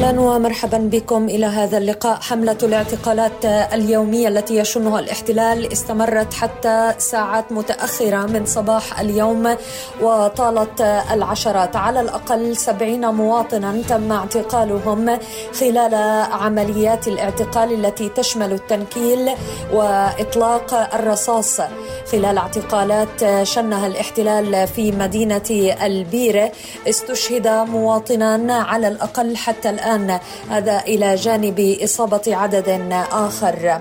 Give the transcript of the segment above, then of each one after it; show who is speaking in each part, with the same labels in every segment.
Speaker 1: أهلا ومرحبا بكم إلى هذا اللقاء. حملة الاعتقالات اليومية التي يشنها الاحتلال استمرت حتى ساعات متأخرة من صباح اليوم وطالت العشرات. على الأقل سبعين مواطنا تم اعتقالهم خلال عمليات الاعتقال التي تشمل التنكيل وإطلاق الرصاص. خلال اعتقالات شنها الاحتلال في مدينة البيره استشهد مواطنان على الأقل حتى الآن الآن. هذا إلى جانب إصابة عدد آخر.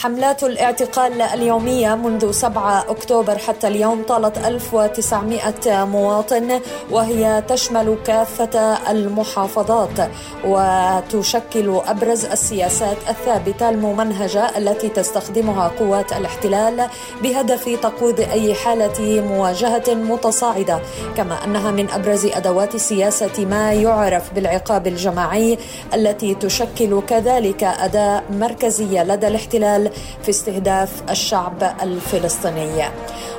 Speaker 1: حملات الاعتقال اليومية منذ 7 أكتوبر حتى اليوم طالت 1900 مواطن وهي تشمل كافة المحافظات وتشكل أبرز السياسات الثابتة الممنهجة التي تستخدمها قوات الاحتلال بهدف تقويض أي حالة مواجهة متصاعدة. كما أنها من أبرز أدوات سياسة ما يعرف بالعقاب الجماعي التي تشكل كذلك أداة مركزية لدى الاحتلال في استهداف الشعب الفلسطيني.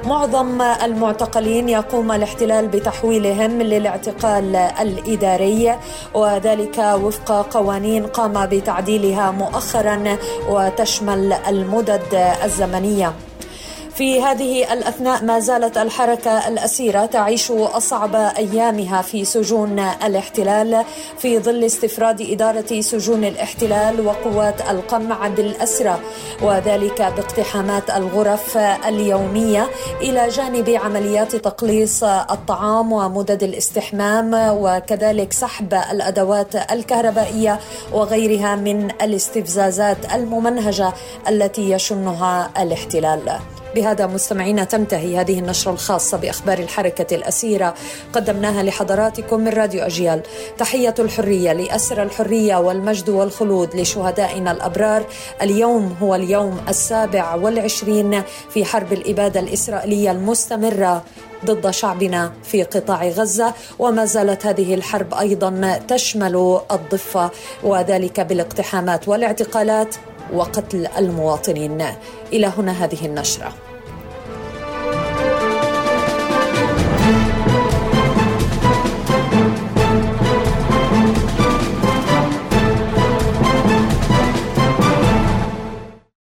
Speaker 1: معظم المعتقلين يقوم الاحتلال بتحويلهم للاعتقال الإداري وذلك وفق قوانين قام بتعديلها مؤخرا وتشمل المدد الزمنيه في هذه الأثناء ما زالت الحركة الأسيرة تعيش أصعب أيامها في سجون الاحتلال في ظل استفراد إدارة سجون الاحتلال وقوات القمع بالأسرى وذلك باقتحامات الغرف اليومية إلى جانب عمليات تقليص الطعام ومدد الاستحمام وكذلك سحب الأدوات الكهربائية وغيرها من الاستفزازات الممنهجة التي يشنها الاحتلال. بهذا مستمعينا تنتهي هذه النشرة الخاصة بأخبار الحركة الأسيرة قدمناها لحضراتكم من راديو أجيال. تحية الحرية لأسر الحرية والمجد والخلود لشهدائنا الأبرار. اليوم هو اليوم السابع والعشرين في حرب الإبادة الإسرائيلية المستمرة ضد شعبنا في قطاع غزة وما زالت هذه الحرب أيضا تشمل الضفة وذلك بالاقتحامات والاعتقالات وقتل المواطنين. إلى هنا هذه النشرة.